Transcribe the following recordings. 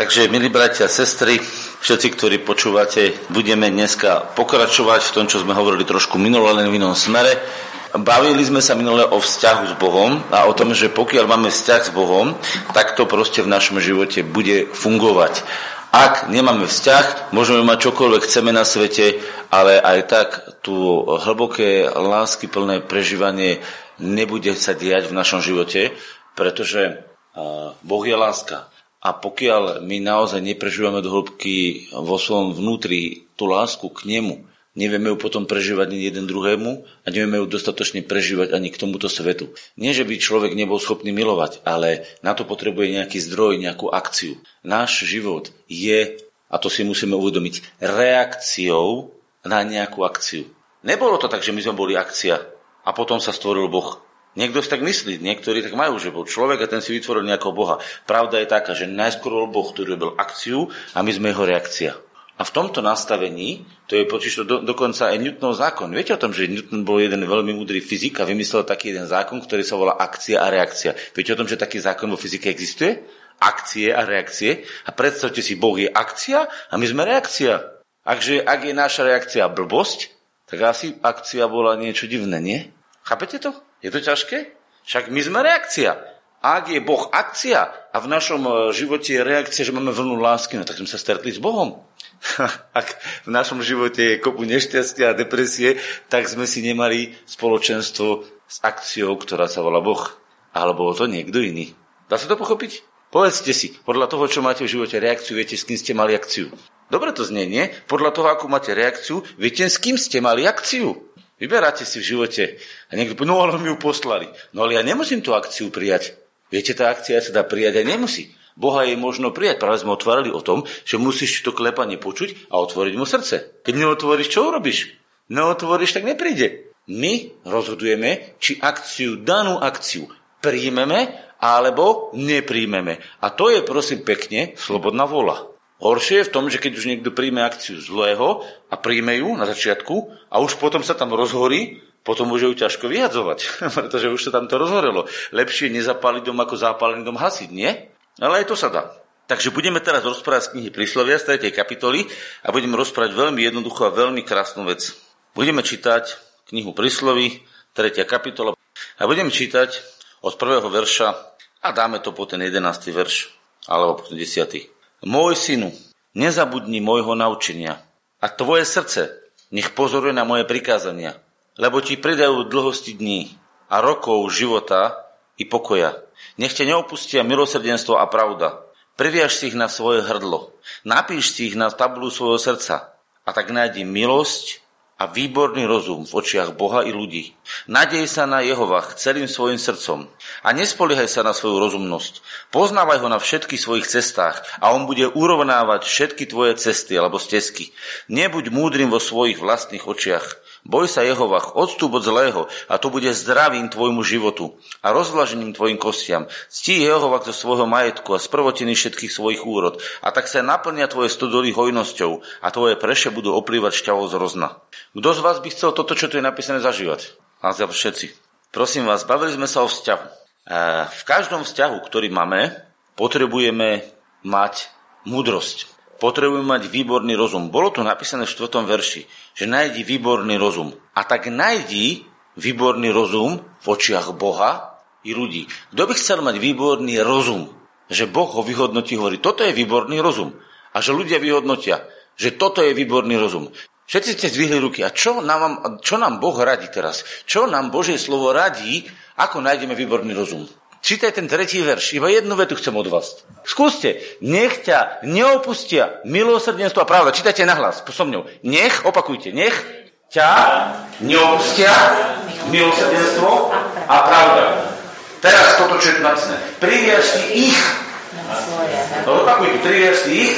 Takže, milí bratia a sestry, všetci, ktorí počúvate, budeme dneska pokračovať v tom, čo sme hovorili trošku minule, len v inom smere. Bavili sme sa minule o vzťahu s Bohom a o tom, že pokiaľ máme vzťah s Bohom, tak to proste v našom živote bude fungovať. Ak nemáme vzťah, môžeme mať čokoľvek chceme na svete, ale aj tak tu hlboké lásky plné prežívanie nebude sa diať v našom živote, pretože Boh je láska. A pokiaľ my naozaj neprežívame do hĺbky vo svojom vnútri tú lásku k nemu, nevieme ju potom prežívať ani jeden druhému a nevieme ju dostatočne prežívať ani k tomuto svetu. Nie, že by človek nebol schopný milovať, ale na to potrebuje nejaký zdroj, nejakú akciu. Náš život je, a to si musíme uvedomiť, reakciou na nejakú akciu. Nebolo to tak, že my sme boli akcia a potom sa stvoril Boh. Niekto si tak myslí, niektorí tak majú, že bol človek a ten si vytvoril nejakého Boha. Pravda je taká, že najskôr bol Boh, ktorý robil akciu a my sme jeho reakcia. A v tomto nastavení, to je počiš to do, dokonca aj Newtonov zákon. Viete o tom, že Newton bol jeden veľmi múdry fyzik a vymyslel taký jeden zákon, ktorý sa volá akcia a reakcia. Viete o tom, že taký zákon vo fyzike existuje? Akcie a reakcie. A predstavte si, Boh je akcia a my sme reakcia. Akže, ak je naša reakcia blbosť, tak asi akcia bola niečo divné, nie? Chápete to? Je to ťažké? Však my sme reakcia. Ak je Boh akcia a v našom e, živote je reakcia, že máme vlnu lásky, no tak sme sa stretli s Bohom. ak v našom živote je kopu nešťastia a depresie, tak sme si nemali spoločenstvo s akciou, ktorá sa volá Boh. Alebo to niekto iný. Dá sa to pochopiť? Povedzte si, podľa toho, čo máte v živote reakciu, viete, s kým ste mali akciu. Dobre to znie, nie? Podľa toho, ako máte reakciu, viete, s kým ste mali akciu. Vyberáte si v živote a niekto povie, no ale mi ju poslali. No ale ja nemusím tú akciu prijať. Viete, tá akcia sa dá prijať aj nemusí. Boha je možno prijať. Práve sme otvárali o tom, že musíš to klepanie počuť a otvoriť mu srdce. Keď neotvoríš, čo urobíš? Neotvoríš, tak nepríde. My rozhodujeme, či akciu, danú akciu príjmeme alebo nepríjmeme. A to je, prosím, pekne slobodná vola. Horšie je v tom, že keď už niekto príjme akciu zlého a príjme ju na začiatku a už potom sa tam rozhorí, potom môže ju ťažko vyhadzovať, pretože už sa tam to rozhorelo. Lepšie nezapáliť dom ako zápalený dom hasiť, nie? Ale aj to sa dá. Takže budeme teraz rozprávať z knihy Príslovia z 3. kapitoly a budeme rozprávať veľmi jednoduchú a veľmi krásnu vec. Budeme čítať knihu Prísloví, 3. kapitola a budeme čítať od prvého verša a dáme to po ten 11. verš alebo po ten 10. Môj synu, nezabudni môjho naučenia a tvoje srdce nech pozoruje na moje prikázania, lebo ti pridajú dlhosti dní a rokov života i pokoja. Nech ťa neopustia milosrdenstvo a pravda. Priviaž si ich na svoje hrdlo. Napíš si ich na tabulu svojho srdca. A tak nájdi milosť a výborný rozum v očiach Boha i ľudí. Nadej sa na Jehovach celým svojim srdcom a nespoliehaj sa na svoju rozumnosť. Poznávaj ho na všetkých svojich cestách a on bude urovnávať všetky tvoje cesty alebo stezky. Nebuď múdrym vo svojich vlastných očiach. Boj sa Jehovach, odstúp od zlého a to bude zdravím tvojmu životu a rozvlažením tvojim kostiam. Ctí Jehovach zo svojho majetku a z všetkých svojich úrod a tak sa naplnia tvoje stodoly hojnosťou a tvoje preše budú oplývať šťavou z rozna. Kto z vás by chcel toto, čo tu je napísané, zažívať? A všetci. Prosím vás, bavili sme sa o vzťahu. V každom vzťahu, ktorý máme, potrebujeme mať múdrosť potrebujeme mať výborný rozum. Bolo tu napísané v 4. verši, že nájdi výborný rozum. A tak nájdi výborný rozum v očiach Boha i ľudí. Kto by chcel mať výborný rozum? Že Boh ho vyhodnotí, hovorí, toto je výborný rozum. A že ľudia vyhodnotia, že toto je výborný rozum. Všetci ste zdvihli ruky. A čo nám, čo nám Boh radí teraz? Čo nám Božie slovo radí, ako nájdeme výborný rozum? Čítaj ten tretí verš, iba jednu vetu chcem od vás. Skúste, nech ťa neopustia milosrdenstvo a pravda. Čítajte nahlas, so mňou. Nech, opakujte, nech ťa neopustia milosrdenstvo a pravda. Teraz toto, čo je tu napísané. Priviaž si ich No opakujte, priviaž si ich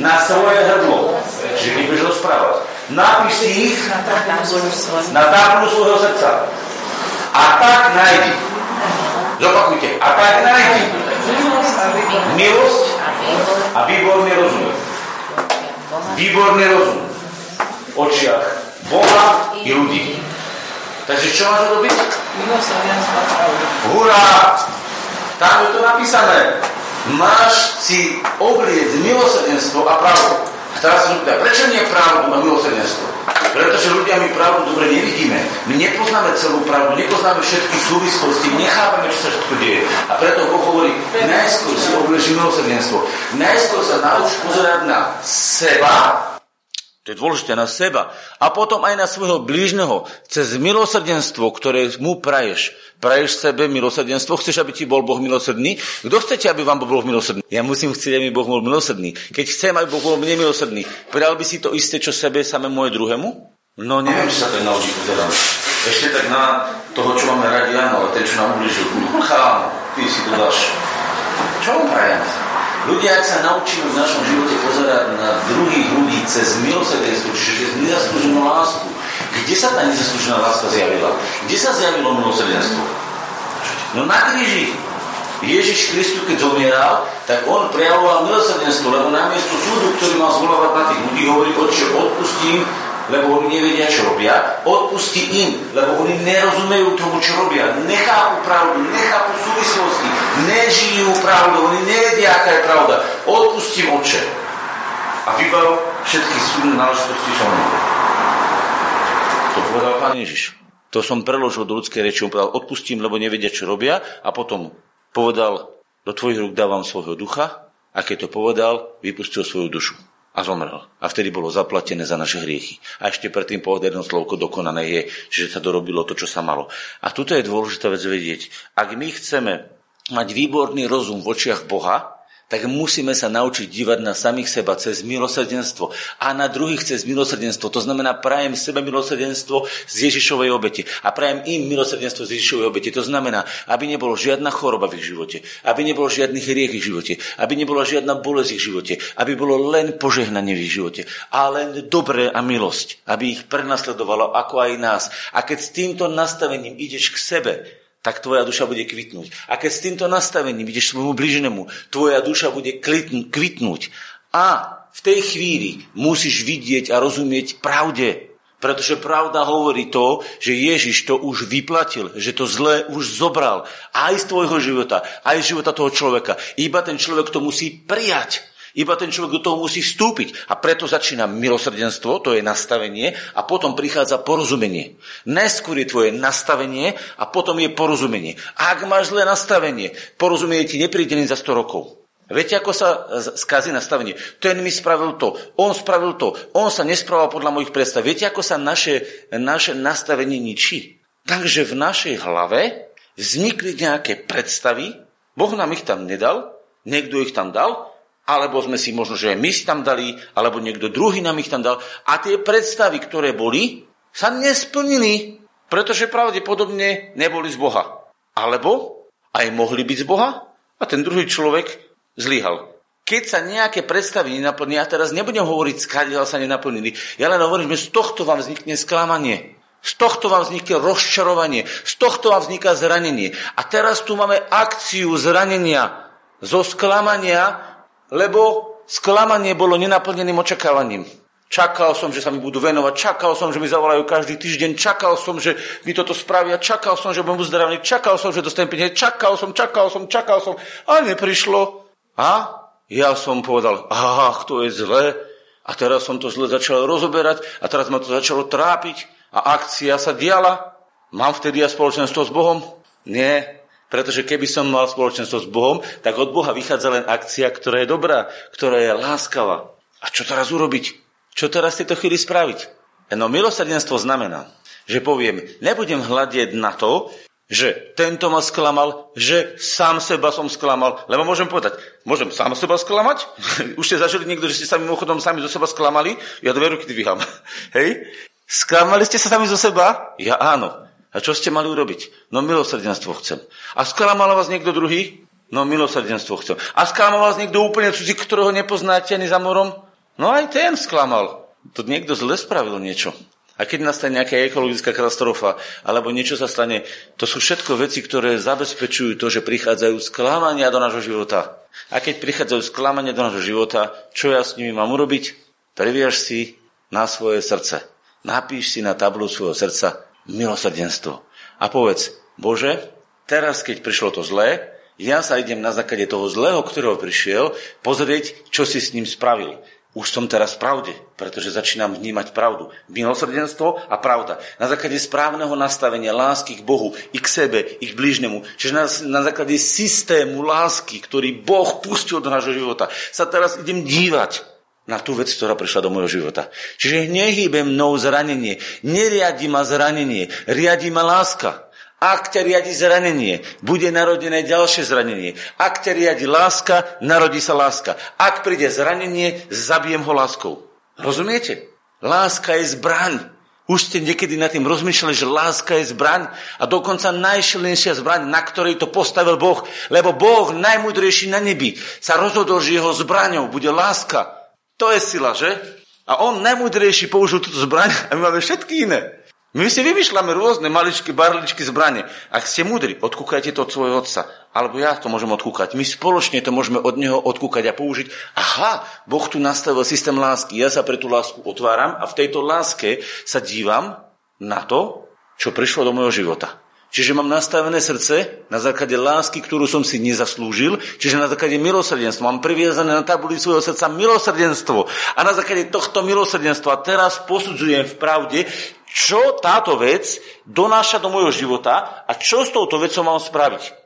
na svoje hrdlo. Čiže keď budeš rozprávať. Napíš si ich na táblu svojho srdca. A tak nájdi Zopakujte. A tak nájdi milosť a výborný rozum. Výborný rozum v očiach Boha i ľudí. Takže čo máš robiť? Hurá! Tam je to napísané. Máš si obliec milosrdenstvo a pravdu. Teraz sa pýta, prečo nie pravdu a milosrdenstvo? Pretože ľudia my pravdu dobre nevidíme. My nepoznáme celú pravdu, nepoznáme všetky súvislosti, nechápame, čo sa všetko deje. A preto Boh hovorí, najskôr si oblieži milosrdenstvo. Najskôr sa nauč pozerať na seba, to je dôležité na seba. A potom aj na svojho blížneho. Cez milosrdenstvo, ktoré mu praješ. Praješ sebe milosrdenstvo, chceš, aby ti bol Boh milosrdný? Kto chcete, aby vám Boh bol milosrdný? Ja musím chcieť, aby Boh bol milosrdný. Keď chcem, aby Boh bol mne milosrdný, povedal by si to isté, čo sebe samému aj druhému? No neviem, či sa to naučí pozerať. Ešte tak na toho, čo máme radi, áno, ale ten, čo nám ubližil, chám, ty si to dáš. Čo on prajem? Ľudia, ak sa naučíme v našom živote pozerať na druhých ľudí cez milosrdenstvo, čiže cez nezaslúženú lásku, kde sa tá nezaslúžená láska zjavila? Kde sa zjavilo milosrdenstvo? No na kríži. Ježiš Kristus, keď zomieral, tak on prejavoval milosrdenstvo, lebo namiesto súdu, ktorý mal zvolávať na tých ľudí, hovorí, oče, odpustím lebo oni nevedia, čo robia, odpusti im, lebo oni nerozumejú tomu, čo robia, nechápu pravdu, nechápu súvislosti, nežijú pravdu, oni nevedia, aká je pravda. Odpustím oče. A vybav všetky súdne náležitosti so mnou. To povedal pán Ježiš. To som preložil do ľudskej reči. On povedal, odpustím, lebo nevedia, čo robia. A potom povedal, do tvojich rúk dávam svojho ducha. A keď to povedal, vypustil svoju dušu a zomrel. A vtedy bolo zaplatené za naše hriechy. A ešte predtým povedal jedno slovko dokonané je, že sa dorobilo to, čo sa malo. A tuto je dôležitá vec vedieť. Ak my chceme mať výborný rozum v očiach Boha, tak musíme sa naučiť dívať na samých seba cez milosrdenstvo a na druhých cez milosrdenstvo. To znamená, prajem sebe milosrdenstvo z Ježišovej obete a prajem im milosrdenstvo z Ježišovej obete. To znamená, aby nebolo žiadna choroba v ich živote, aby nebolo žiadny hriech v ich živote, aby nebola žiadna bolesť v ich živote, aby bolo len požehnanie v ich živote a len dobré a milosť, aby ich prenasledovalo ako aj nás. A keď s týmto nastavením ideš k sebe, tak tvoja duša bude kvitnúť. A keď s týmto nastavením ideš svojmu bližnému, tvoja duša bude kvitnúť. A v tej chvíli musíš vidieť a rozumieť pravde. Pretože pravda hovorí to, že Ježiš to už vyplatil, že to zlé už zobral aj z tvojho života, aj z života toho človeka. Iba ten človek to musí prijať. Iba ten človek do toho musí vstúpiť. A preto začína milosrdenstvo, to je nastavenie, a potom prichádza porozumenie. Najskôr je tvoje nastavenie a potom je porozumenie. Ak máš zlé nastavenie, porozumenie ti nepríde za 100 rokov. Viete, ako sa skazí nastavenie? Ten mi spravil to, on spravil to, on sa nesprával podľa mojich predstav. Viete, ako sa naše, naše nastavenie ničí? Takže v našej hlave vznikli nejaké predstavy, Boh nám ich tam nedal, niekto ich tam dal alebo sme si možno, že my si tam dali, alebo niekto druhý nám ich tam dal. A tie predstavy, ktoré boli, sa nesplnili, pretože pravdepodobne neboli z Boha. Alebo aj mohli byť z Boha a ten druhý človek zlyhal. Keď sa nejaké predstavy nenaplnia, ja teraz nebudem hovoriť, skádiaľ sa nenaplnili, ja len hovorím, že z tohto vám vznikne sklamanie. Z tohto vám vznikne rozčarovanie, z tohto vám vzniká zranenie. A teraz tu máme akciu zranenia, zo sklamania lebo sklamanie bolo nenaplneným očakávaním. Čakal som, že sa mi budú venovať, čakal som, že mi zavolajú každý týždeň, čakal som, že mi toto spravia, čakal som, že budem uzdravený, čakal som, že dostanem peniaze, čakal som, čakal som, čakal som a neprišlo. A ja som povedal, ach, to je zlé. A teraz som to zle začal rozoberať a teraz ma to začalo trápiť a akcia sa diala. Mám vtedy ja spoločenstvo s Bohom? Nie. Pretože keby som mal spoločenstvo s Bohom, tak od Boha vychádza len akcia, ktorá je dobrá, ktorá je láskavá. A čo teraz urobiť? Čo teraz v tejto chvíli spraviť? No milosrdenstvo znamená, že poviem, nebudem hľadieť na to, že tento ma sklamal, že sám seba som sklamal. Lebo môžem povedať, môžem sám seba sklamať? Už ste zažili niekto, že ste sa mimochodom sami zo seba sklamali? Ja dve ruky dvíham. Hej? Sklamali ste sa sami zo seba? Ja áno. A čo ste mali urobiť? No milosrdenstvo chcem. A sklamal vás niekto druhý? No milosrdenstvo chcem. A sklamal vás niekto úplne cudzí, ktorého nepoznáte ani za morom? No aj ten sklamal. To niekto zle spravil niečo. A keď nastane nejaká ekologická katastrofa, alebo niečo sa stane, to sú všetko veci, ktoré zabezpečujú to, že prichádzajú sklamania do nášho života. A keď prichádzajú sklamania do nášho života, čo ja s nimi mám urobiť? Previaž si na svoje srdce. Napíš si na tablu svojho srdca milosrdenstvo. A povedz, Bože, teraz keď prišlo to zlé, Ja sa idem na základe toho zlého, ktorého prišiel, pozrieť, čo si s ním spravil. Už som teraz v pravde, pretože začínam vnímať pravdu. Milosrdenstvo a pravda. Na základe správneho nastavenia lásky k Bohu, i k sebe, i k blížnemu. Čiže na, na základe systému lásky, ktorý Boh pustil do nášho života, sa teraz idem dívať na tú vec, ktorá prišla do môjho života. Čiže nehýbe mnou zranenie, neriadi ma zranenie, riadi ma láska. Ak ťa riadi zranenie, bude narodené ďalšie zranenie. Ak ťa riadi láska, narodí sa láska. Ak príde zranenie, zabijem ho láskou. Rozumiete? Láska je zbraň. Už ste niekedy nad tým rozmýšľali, že láska je zbraň a dokonca najšilnejšia zbraň, na ktorej to postavil Boh. Lebo Boh, najmudrejší na nebi, sa rozhodol, že jeho zbraňou bude láska. To je sila, že? A on najmudrejší použil túto zbraň a my máme všetky iné. My si vymýšľame rôzne maličky, barličky zbranie. Ak ste múdri, odkúkajte to od svojho otca. Alebo ja to môžem odkúkať. My spoločne to môžeme od neho odkúkať a použiť. Aha, Boh tu nastavil systém lásky. Ja sa pre tú lásku otváram a v tejto láske sa dívam na to, čo prišlo do môjho života. Čiže mám nastavené srdce na základe lásky, ktorú som si nezaslúžil, čiže na základe milosrdenstva. Mám priviazané na tabuli svojho srdca milosrdenstvo. A na základe tohto milosrdenstva teraz posudzujem v pravde, čo táto vec donáša do môjho života a čo s touto vecou mám spraviť.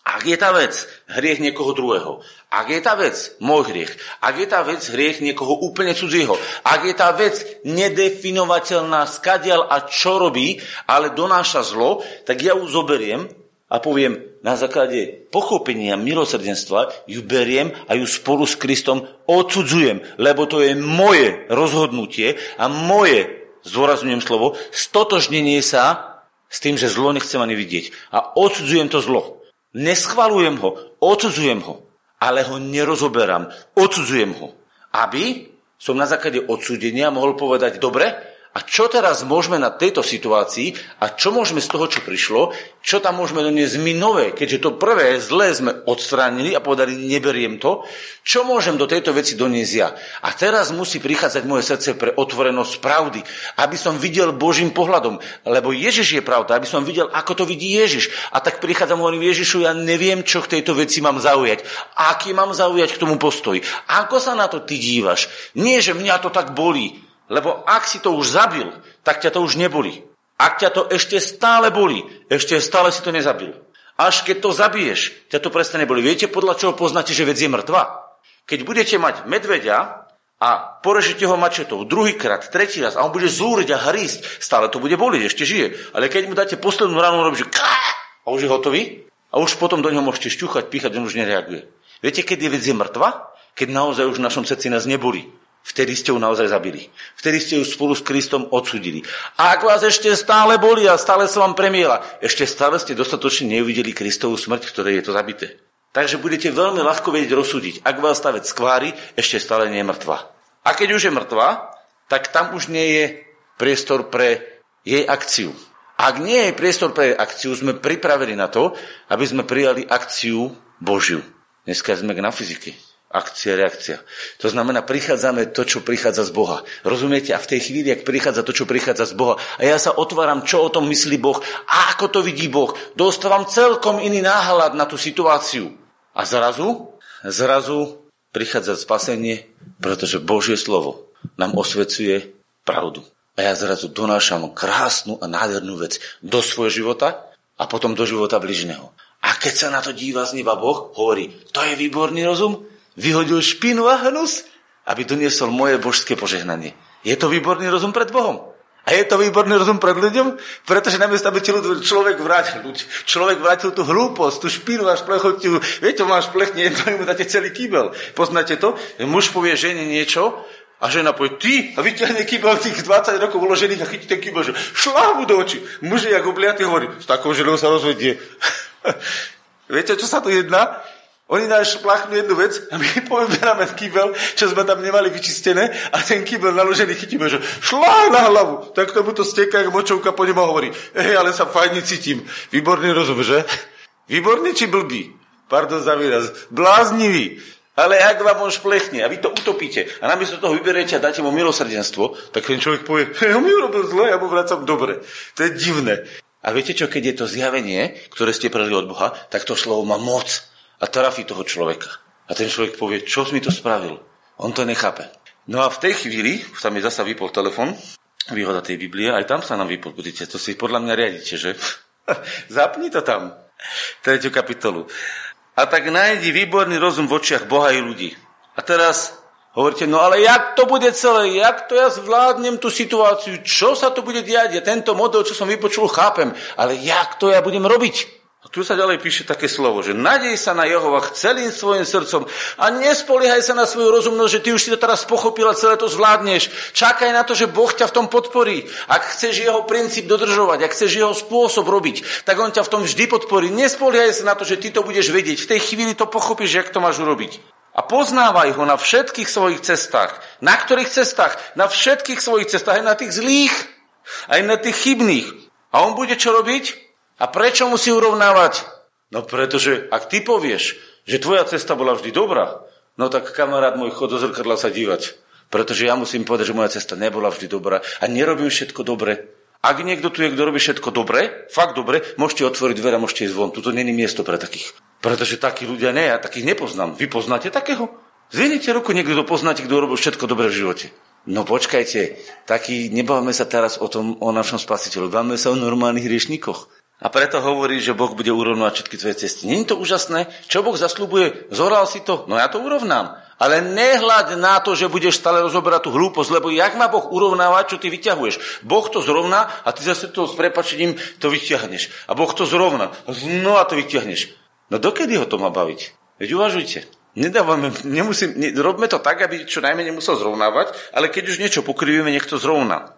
Ak je tá vec hriech niekoho druhého, ak je tá vec môj hriech, ak je tá vec hriech niekoho úplne cudzieho, ak je tá vec nedefinovateľná skadial a čo robí, ale donáša zlo, tak ja ju zoberiem a poviem, na základe pochopenia milosrdenstva ju beriem a ju spolu s Kristom odsudzujem, lebo to je moje rozhodnutie a moje zdôrazňujem slovo, stotožnenie sa s tým, že zlo nechcem ani vidieť. A odsudzujem to zlo. Neschvalujem ho, odsudzujem ho, ale ho nerozoberám, odsudzujem ho. Aby som na základe odsúdenia mohol povedať, dobre, a čo teraz môžeme na tejto situácii a čo môžeme z toho, čo prišlo, čo tam môžeme doniesť my nové, keďže to prvé zlé sme odstránili a povedali, neberiem to, čo môžem do tejto veci doniesť ja. A teraz musí prichádzať moje srdce pre otvorenosť pravdy, aby som videl Božím pohľadom, lebo Ježiš je pravda, aby som videl, ako to vidí Ježiš. A tak prichádzam hovorím Ježišu, ja neviem, čo k tejto veci mám zaujať. Aký mám zaujať k tomu postoj. Ako sa na to ty dívaš? Nie, že mňa to tak bolí, lebo ak si to už zabil, tak ťa to už neboli. Ak ťa to ešte stále boli, ešte stále si to nezabil. Až keď to zabiješ, ťa to prestane boli. Viete, podľa čoho poznáte, že vec je mŕtva? Keď budete mať medveďa a porežete ho mačetou druhýkrát, tretí raz a on bude zúriť a hrísť, stále to bude boliť, ešte žije. Ale keď mu dáte poslednú ránu, robí, že a už je hotový a už potom do neho môžete šťuchať, píchať, on už nereaguje. Viete, keď je vec je mŕtva? Keď naozaj už v našom srdci nás neboli. Vtedy ste ju naozaj zabili. Vtedy ste ju spolu s Kristom odsudili. A ak vás ešte stále boli a stále sa vám premiela, ešte stále ste dostatočne neuvideli Kristovú smrť, ktoré je to zabité. Takže budete veľmi ľahko vedieť rozsúdiť. Ak vás tá vec skvári, ešte stále nie je mŕtva. A keď už je mŕtva, tak tam už nie je priestor pre jej akciu. Ak nie je priestor pre akciu, sme pripravení na to, aby sme prijali akciu Božiu. Dneska sme na fyzike akcia, reakcia. To znamená, prichádzame to, čo prichádza z Boha. Rozumiete? A v tej chvíli, ak prichádza to, čo prichádza z Boha, a ja sa otváram, čo o tom myslí Boh, a ako to vidí Boh, dostávam celkom iný náhľad na tú situáciu. A zrazu, zrazu prichádza spasenie, pretože Božie slovo nám osvecuje pravdu. A ja zrazu donášam krásnu a nádhernú vec do svojho života a potom do života bližného. A keď sa na to díva z neba Boh, hovorí, to je výborný rozum, vyhodil špinu a hnus, aby doniesol moje božské požehnanie. Je to výborný rozum pred Bohom. A je to výborný rozum pred ľuďom, pretože namiesto, aby človek vrátil, človek vrátil tú hlúposť, tú špinu a šplechotiu. Viete, máš plechne, jedno mu dáte celý kýbel. Poznáte to? Muž povie žene niečo a žena povie, ty, a vyťahne kýbel tých 20 rokov uložených a chytí ten kýbel, že šlávu do očí. Muž je jak obliatý hovorí, s takou ženou sa rozvedie. Viete, čo sa tu jedná? Oni náš plachnú jednu vec a my povyberáme kýbel, čo sme tam nemali vyčistené a ten kýbel naložený chytíme, že šlá na hlavu. Tak tomu to steká, močovka po ňom hovorí. Hej, ale sa fajne cítim. Výborný rozum, že? Výborný či blbý? Pardon za výraz. Bláznivý. Ale ak vám on šplechne a vy to utopíte a namiesto toho vyberiete a dáte mu milosrdenstvo, tak ten človek povie, on mi urobil zle, ja mu vracam dobre. To je divné. A viete čo, keď je to zjavenie, ktoré ste preli od Boha, tak to slovo má moc. A trafí toho človeka. A ten človek povie, čo mi to spravil? On to nechápe. No a v tej chvíli, sa mi zasa vypol telefon, výhoda tej Biblie, aj tam sa nám vypol, budete, to si podľa mňa riadite, že? Zapni to tam, tretiu kapitolu. A tak nájdi výborný rozum v očiach Boha i ľudí. A teraz Hovoríte, no ale jak to bude celé, jak to ja zvládnem tú situáciu, čo sa to bude diať, ja tento model, čo som vypočul, chápem, ale jak to ja budem robiť? Tu sa ďalej píše také slovo, že nadej sa na Jehovach celým svojim srdcom a nespoliehaj sa na svoju rozumnosť, že ty už si to teraz pochopil a celé to zvládneš. Čakaj na to, že Boh ťa v tom podporí. Ak chceš jeho princíp dodržovať, ak chceš jeho spôsob robiť, tak on ťa v tom vždy podporí. Nespoliehaj sa na to, že ty to budeš vedieť. V tej chvíli to pochopíš, jak to máš urobiť. A poznávaj ho na všetkých svojich cestách. Na ktorých cestách? Na všetkých svojich cestách, aj na tých zlých, aj na tých chybných. A on bude čo robiť? A prečo musí urovnávať? No pretože ak ty povieš, že tvoja cesta bola vždy dobrá, no tak kamarát môj, chod do zrkadla sa dívať. Pretože ja musím povedať, že moja cesta nebola vždy dobrá a nerobím všetko dobre. Ak niekto tu je, kto robí všetko dobre, fakt dobre, môžete otvoriť dvere môžete ísť von. Tuto není miesto pre takých. Pretože takí ľudia nie, ja takých nepoznám. Vy poznáte takého? Zvinite ruku, niekto kto poznáte, kto robil všetko dobre v živote. No počkajte, taký, nebavme sa teraz o tom, o našom spasiteľu, bavme sa o normálnych riešníkoch. A preto hovorí, že Boh bude urovnávať všetky tvoje cesty. Není to úžasné? Čo Boh zaslúbuje? Zoral si to? No ja to urovnám. Ale nehľad na to, že budeš stále rozoberať tú hlúposť, lebo jak má Boh urovnávať, čo ty vyťahuješ? Boh to zrovná a ty zase to s prepačením to vyťahneš. A Boh to zrovná. Znova to vyťahneš. No dokedy ho to má baviť? Veď uvažujte. Nedávame, nemusím, ne, robme to tak, aby čo najmenej musel zrovnávať, ale keď už niečo pokrivíme, nech to zrovná.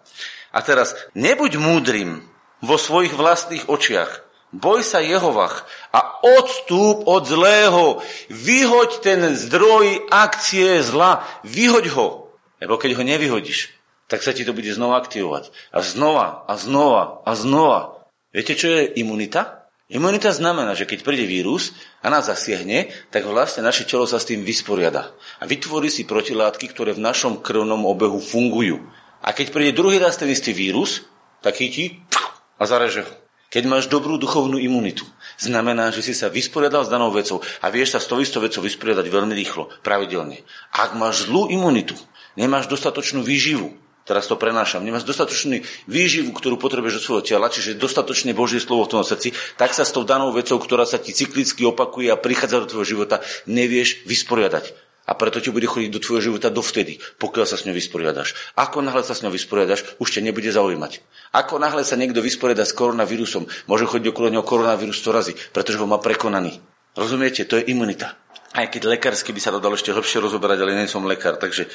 A teraz, nebuď múdrym vo svojich vlastných očiach. Boj sa Jehovach a odstúp od zlého. Vyhoď ten zdroj akcie zla. Vyhoď ho. Lebo keď ho nevyhodíš, tak sa ti to bude znova aktivovať. A znova, a znova, a znova. Viete, čo je imunita? Imunita znamená, že keď príde vírus a nás zasiahne, tak vlastne naše telo sa s tým vysporiada. A vytvorí si protilátky, ktoré v našom krvnom obehu fungujú. A keď príde druhý raz ten istý vírus, tak chytí a zareže ho. Keď máš dobrú duchovnú imunitu, znamená, že si sa vysporiadal s danou vecou a vieš sa s tou istou vecou vysporiadať veľmi rýchlo, pravidelne. Ak máš zlú imunitu, nemáš dostatočnú výživu, teraz to prenášam, nemáš dostatočnú výživu, ktorú potrebuješ od svojho tela, čiže dostatočne Božie slovo v tom srdci, tak sa s tou danou vecou, ktorá sa ti cyklicky opakuje a prichádza do tvojho života, nevieš vysporiadať. A preto ti bude chodiť do tvojho života dovtedy, pokiaľ sa s ňou vysporiadaš. Ako náhle sa s ňou vysporiadaš, už ťa nebude zaujímať. Ako náhle sa niekto vysporiada s koronavírusom, môže chodiť okolo neho koronavírus 100 razy, pretože ho má prekonaný. Rozumiete? To je imunita. Aj keď lekársky by sa to dalo ešte hlbšie rozoberať, ale nie som lekár. Takže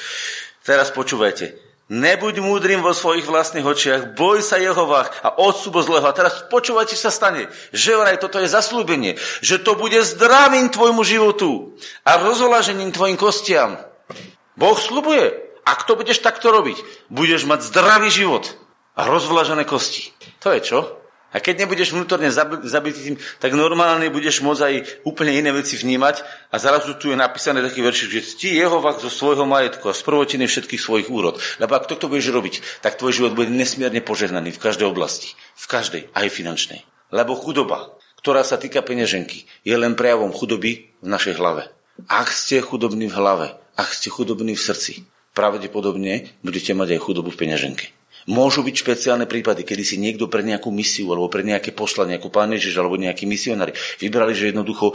teraz počúvajte. Nebuď múdrym vo svojich vlastných očiach, boj sa Jehovách a odsubo zlého. A teraz počúvajte, sa stane. Že vraj toto je zaslúbenie. Že to bude zdravím tvojmu životu a rozolažením tvojim kostiam. Boh slubuje. Ak to budeš takto robiť, budeš mať zdravý život a rozvlažené kosti. To je čo? A keď nebudeš vnútorne zabitý tým, tak normálne budeš môcť aj úplne iné veci vnímať a zrazu tu je napísané taký verš, že cti Jehova zo svojho majetku a z prvotiny všetkých svojich úrod. Lebo ak toto budeš robiť, tak tvoj život bude nesmierne požehnaný v každej oblasti. V každej, aj finančnej. Lebo chudoba, ktorá sa týka peňaženky, je len prejavom chudoby v našej hlave. Ak ste chudobní v hlave, ak ste chudobní v srdci, pravdepodobne budete mať aj chudobu v peňaženke. Môžu byť špeciálne prípady, kedy si niekto pre nejakú misiu alebo pre nejaké poslanie, ako pán Ježiš alebo nejakí misionári, vybrali, že jednoducho e,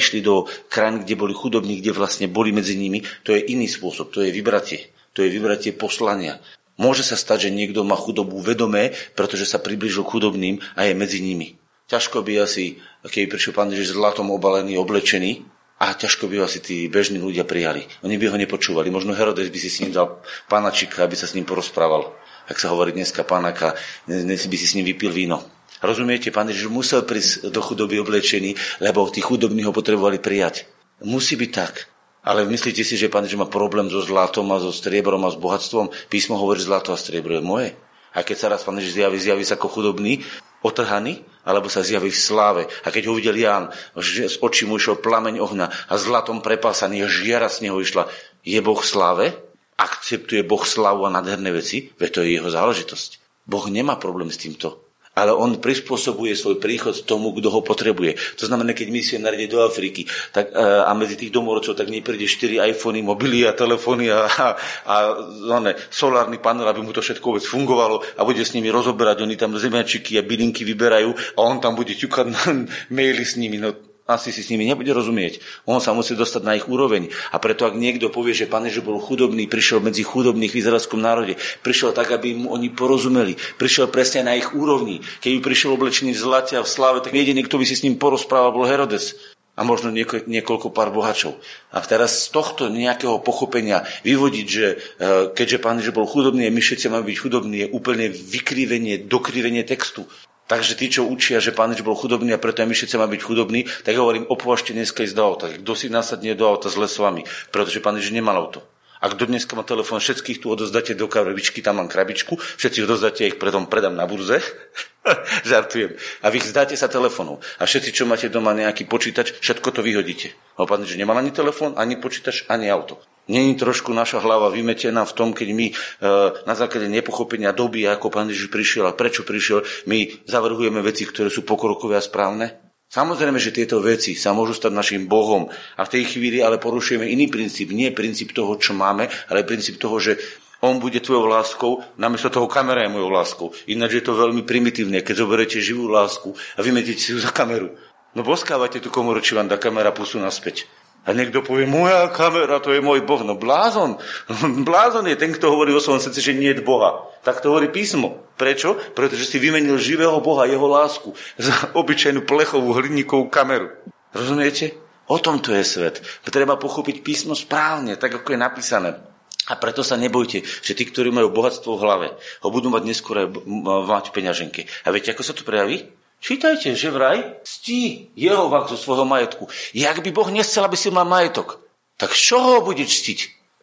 išli do krajín, kde boli chudobní, kde vlastne boli medzi nimi. To je iný spôsob, to je vybratie. To je vybratie poslania. Môže sa stať, že niekto má chudobu vedomé, pretože sa približil k chudobným a je medzi nimi. Ťažko by asi, keď prišiel pán Ježiš zlatom obalený, oblečený, a ťažko by ho asi tí bežní ľudia prijali. Oni by ho nepočúvali. Možno Herodes by si s ním dal pánačika, aby sa s ním porozprával ak sa hovorí dneska pának a dnes by si s ním vypil víno. Rozumiete, pán Ježiš musel prísť do chudoby oblečený, lebo tí chudobní ho potrebovali prijať. Musí byť tak. Ale myslíte si, že pán Ježiš má problém so zlatom a so striebrom a s bohatstvom? Písmo hovorí, že zlato a striebro je moje. A keď sa raz pán Ježiš zjaví, zjaví sa ako chudobný, otrhaný, alebo sa zjaví v sláve. A keď ho videl Ján, že z očí mu išiel plameň ohna a zlatom prepásaný, žiara z neho išla. Je Boh v sláve? Akceptuje Boh slavu a nádherné veci, veď to je jeho záležitosť. Boh nemá problém s týmto. ale on prispôsobuje svoj príchod tomu, kto ho potrebuje. To znamená, keď misionár ide do Afriky tak, e, a medzi tých domorodcov, tak nepríde 4 iPhony, mobily a telefóny a, a, a ne, solárny panel, aby mu to všetko vôbec fungovalo a bude s nimi rozoberať. Oni tam zemiačiky a bylinky vyberajú a on tam bude ťukať na maily s nimi. No, asi si s nimi nebude rozumieť. On sa musí dostať na ich úroveň. A preto, ak niekto povie, že pán že bol chudobný, prišiel medzi chudobných v izraelskom národe, prišiel tak, aby mu oni porozumeli, prišiel presne na ich úrovni. Keď by prišiel oblečený v zlate a v sláve, tak jediný, kto by si s ním porozprával, bol Herodes a možno niekoľko, niekoľko pár bohačov. A teraz z tohto nejakého pochopenia vyvodiť, že e, keďže pán že bol chudobný a my všetci máme byť chudobní, je úplne vykrivenie, dokrivenie textu. Takže tí, čo učia, že pán bol chudobný a preto aj my všetci byť chudobní, tak hovorím, opovažte dneska ísť do auta. Kto si nasadne do auta s vami, pretože pán Ježiš nemal auto. Ak do dneska má telefón, všetkých tu odozdáte do krabičky, tam mám krabičku, všetci odozdáte, ich predom predám na burze. Žartujem. A vy zdáte sa telefónu. A všetci, čo máte doma nejaký počítač, všetko to vyhodíte. A pán Ježiš nemal ani telefón, ani počítač, ani auto. Není trošku naša hlava vymetená v tom, keď my e, na základe nepochopenia doby, ako pán Ježiš prišiel a prečo prišiel, my zavrhujeme veci, ktoré sú pokrokové a správne? Samozrejme, že tieto veci sa môžu stať našim Bohom a v tej chvíli ale porušujeme iný princíp. Nie princíp toho, čo máme, ale princíp toho, že on bude tvojou láskou, namiesto toho kamera je mojou láskou. Ináč je to veľmi primitívne, keď zoberiete živú lásku a vymetíte si ju za kameru. No boskávate tú komoru, či vám dá kamera pusu naspäť. A niekto povie, moja kamera, to je môj Boh. No blázon. Blázon je ten, kto hovorí o svojom srdci, že nie je Boha. Tak to hovorí písmo. Prečo? Pretože si vymenil živého Boha, jeho lásku, za obyčajnú plechovú hliníkovú kameru. Rozumiete? O tom to je svet. Treba pochopiť písmo správne, tak ako je napísané. A preto sa nebojte, že tí, ktorí majú bohatstvo v hlave, ho budú mať neskôr mať v peňaženke. A viete, ako sa to prejaví? Čítajte, že vraj ctí Jehova zo svojho majetku. Jak by Boh nechcel, aby si mal majetok? Tak z čoho ho budeš ctiť?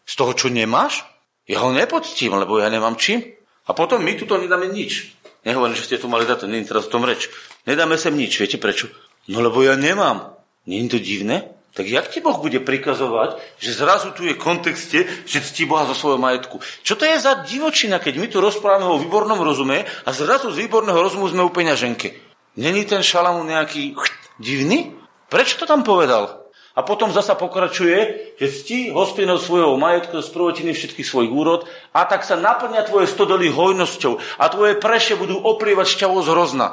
Z toho, čo nemáš? Ja ho nepoctím, lebo ja nemám čím. A potom my tu to nedáme nič. Nehovorím, že ste tu mali dať, je teraz o tom reč. Nedáme sem nič, viete prečo? No lebo ja nemám. Je to divné? Tak jak ti Boh bude prikazovať, že zrazu tu je kontexte, že ctí Boha zo svojho majetku? Čo to je za divočina, keď my tu rozprávame o výbornom rozume a zrazu z výborného rozumu sme u peňaženke? Není ten Šalamún nejaký divný? Prečo to tam povedal? A potom zasa pokračuje, že cti hospodinov svojho majetku z prvotiny všetkých svojich úrod a tak sa naplňa tvoje stodoly hojnosťou a tvoje preše budú oprievať šťavou z hrozna.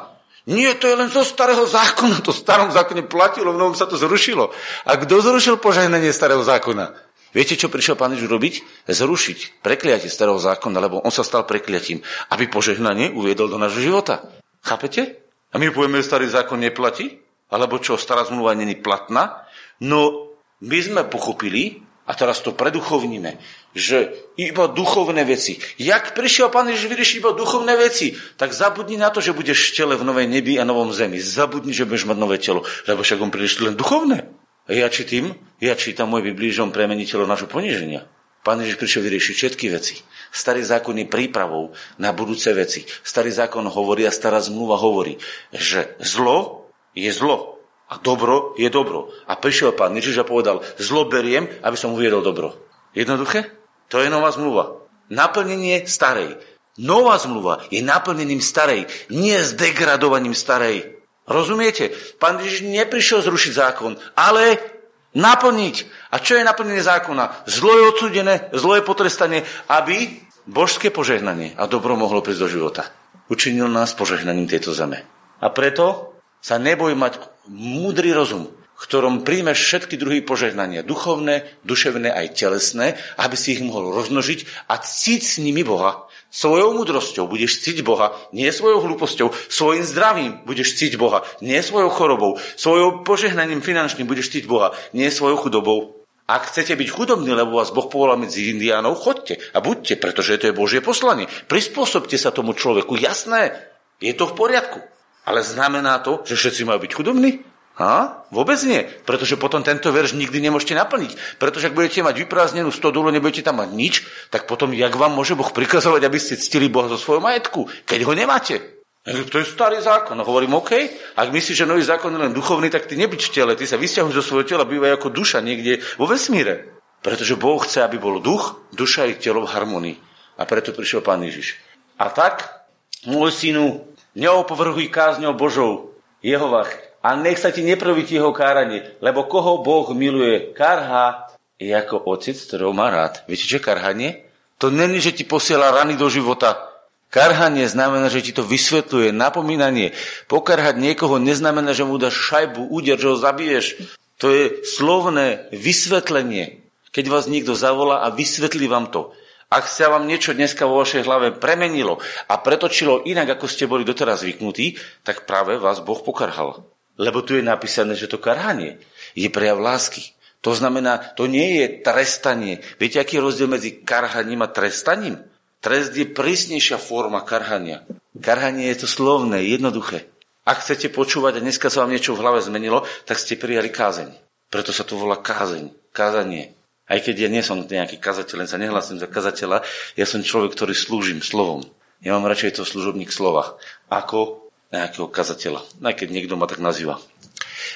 Nie, to je len zo starého zákona. To starom zákone platilo, v novom sa to zrušilo. A kto zrušil požehnanie starého zákona? Viete, čo prišiel pán Ježiš robiť? Zrušiť prekliatie starého zákona, lebo on sa stal prekliatím, aby požehnanie uviedol do nášho života. Chápete? A my povieme, že starý zákon neplatí? Alebo čo, stará zmluva není platná? No, my sme pochopili, a teraz to preduchovníme, že iba duchovné veci. Jak prišiel Pán Ježiš vyriešiť iba duchovné veci, tak zabudni na to, že budeš v tele v novej nebi a novom zemi. Zabudni, že budeš mať nové telo, lebo však on prišiel len duchovné. A ja čítam, ja čítam môj Biblii, že on premení telo našho poníženia. Pán Ježiš prišiel vyriešiť všetky veci. Starý zákon je prípravou na budúce veci. Starý zákon hovorí a stará zmluva hovorí, že zlo je zlo a dobro je dobro. A prišiel pán Ježiš a povedal, zlo beriem, aby som uviedol dobro. Jednoduché? To je nová zmluva. Naplnenie starej. Nová zmluva je naplnením starej, nie s degradovaním starej. Rozumiete? Pán Ježiš neprišiel zrušiť zákon, ale Naplniť. A čo je naplnenie zákona? Zlo je odsudené, zlo je potrestanie, aby božské požehnanie a dobro mohlo prísť do života. Učinil nás požehnaním tejto zeme. A preto sa neboj mať múdry rozum, v ktorom príjmeš všetky druhy požehnania, duchovné, duševné aj telesné, aby si ich mohol rozmnožiť a cíť s nimi Boha. Svojou múdrosťou budeš cítiť Boha, nie svojou hlúposťou. Svojim zdravím budeš cítiť Boha, nie svojou chorobou. Svojou požehnaním finančným budeš cítiť Boha, nie svojou chudobou. Ak chcete byť chudobní, lebo vás Boh povolal medzi indiánov, chodte a buďte, pretože to je Božie poslanie. Prispôsobte sa tomu človeku, jasné, je to v poriadku. Ale znamená to, že všetci majú byť chudobní? Ha? Vôbec nie, pretože potom tento verš nikdy nemôžete naplniť. Pretože ak budete mať vyprázdnenú stodulu, nebudete tam mať nič, tak potom jak vám môže Boh prikazovať, aby ste ctili Boha zo svojho majetku, keď ho nemáte? To je starý zákon. No hovorím, OK, ak myslíš, že nový zákon je len duchovný, tak ty nebyť v tele, ty sa vysťahuj zo svojho tela, bývaj ako duša niekde vo vesmíre. Pretože Boh chce, aby bol duch, duša i telo v harmonii. A preto prišiel Pán Ježiš. A tak, môj synu, Neopovrhuj kázňou Božou, Jehovach, a nech sa ti neprvíti jeho káranie, lebo koho Boh miluje, karha je ako otec, ktorého má rád. Viete, čo je karhanie? To není, že ti posiela rany do života. Karhanie znamená, že ti to vysvetľuje, napomínanie. Pokarhať niekoho neznamená, že mu dáš šajbu, úder, že ho zabiješ. To je slovné vysvetlenie. Keď vás niekto zavolá a vysvetlí vám to. Ak sa vám niečo dneska vo vašej hlave premenilo a pretočilo inak, ako ste boli doteraz zvyknutí, tak práve vás Boh pokarhal. Lebo tu je napísané, že to karhanie je prejav lásky. To znamená, to nie je trestanie. Viete, aký je rozdiel medzi karhaním a trestaním? Trest je prísnejšia forma karhania. Karhanie je to slovné, jednoduché. Ak chcete počúvať a dneska sa vám niečo v hlave zmenilo, tak ste prijali kázeň. Preto sa to volá kázeň, kázanie. Aj keď ja nie som nejaký kazateľ, len sa nehlasím za kazateľa, ja som človek, ktorý slúžim slovom. Ja mám radšej to služobník slova, ako nejakého kazateľa. Aj keď niekto ma tak nazýva.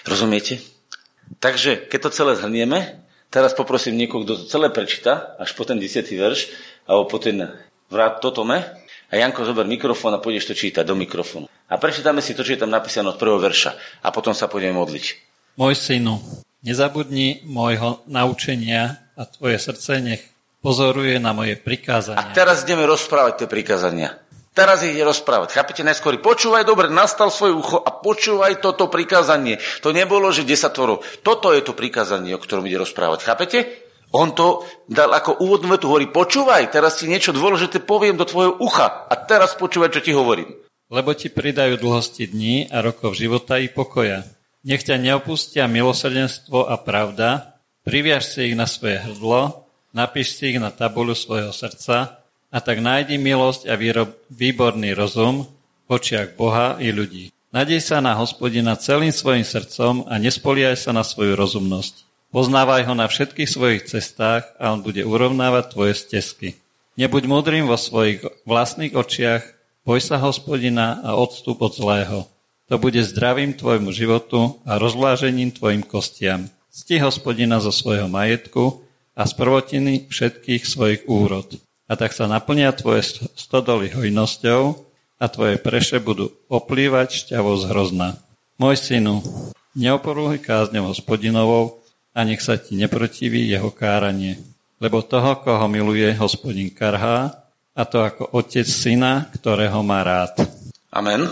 Rozumiete? Takže, keď to celé zhrnieme, teraz poprosím niekoho, kto to celé prečíta, až po ten 10. verš, alebo po ten vrát totome, a Janko, zober mikrofón a pôjdeš to čítať do mikrofónu. A prečítame si to, čo je tam napísané od prvého verša. A potom sa pôjdeme modliť. Môj synu, nezabudni môjho naučenia a tvoje srdce nech pozoruje na moje prikázania. A teraz ideme rozprávať tie prikázania. Teraz ich ide rozprávať. Chápete najskôr? Počúvaj dobre, nastal svoje ucho a počúvaj toto prikázanie. To nebolo, že desatoro. Toto je to prikázanie, o ktorom ide rozprávať. Chápete? On to dal ako úvodnú vetu, hovorí, počúvaj, teraz ti niečo dôležité poviem do tvojho ucha a teraz počúvaj, čo ti hovorím. Lebo ti pridajú dlhosti dní a rokov života i pokoja. Nech ťa neopustia milosrdenstvo a pravda, Priviaž si ich na svoje hrdlo, napíš si ich na tabulu svojho srdca a tak nájdi milosť a výrob, výborný rozum v očiach Boha i ľudí. Nadej sa na hospodina celým svojim srdcom a nespoliaj sa na svoju rozumnosť. Poznávaj ho na všetkých svojich cestách a on bude urovnávať tvoje stezky. Nebuď mudrým vo svojich vlastných očiach, boj sa hospodina a odstup od zlého. To bude zdravím tvojmu životu a rozvlážením tvojim kostiam. Cti hospodina zo svojho majetku a z prvotiny všetkých svojich úrod. A tak sa naplnia tvoje stodoly hojnosťou a tvoje preše budú oplývať šťavou z hrozna. Môj synu, neoporúhaj kázňou hospodinovou a nech sa ti neprotiví jeho káranie. Lebo toho, koho miluje hospodin karhá, a to ako otec syna, ktorého má rád. Amen.